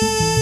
Música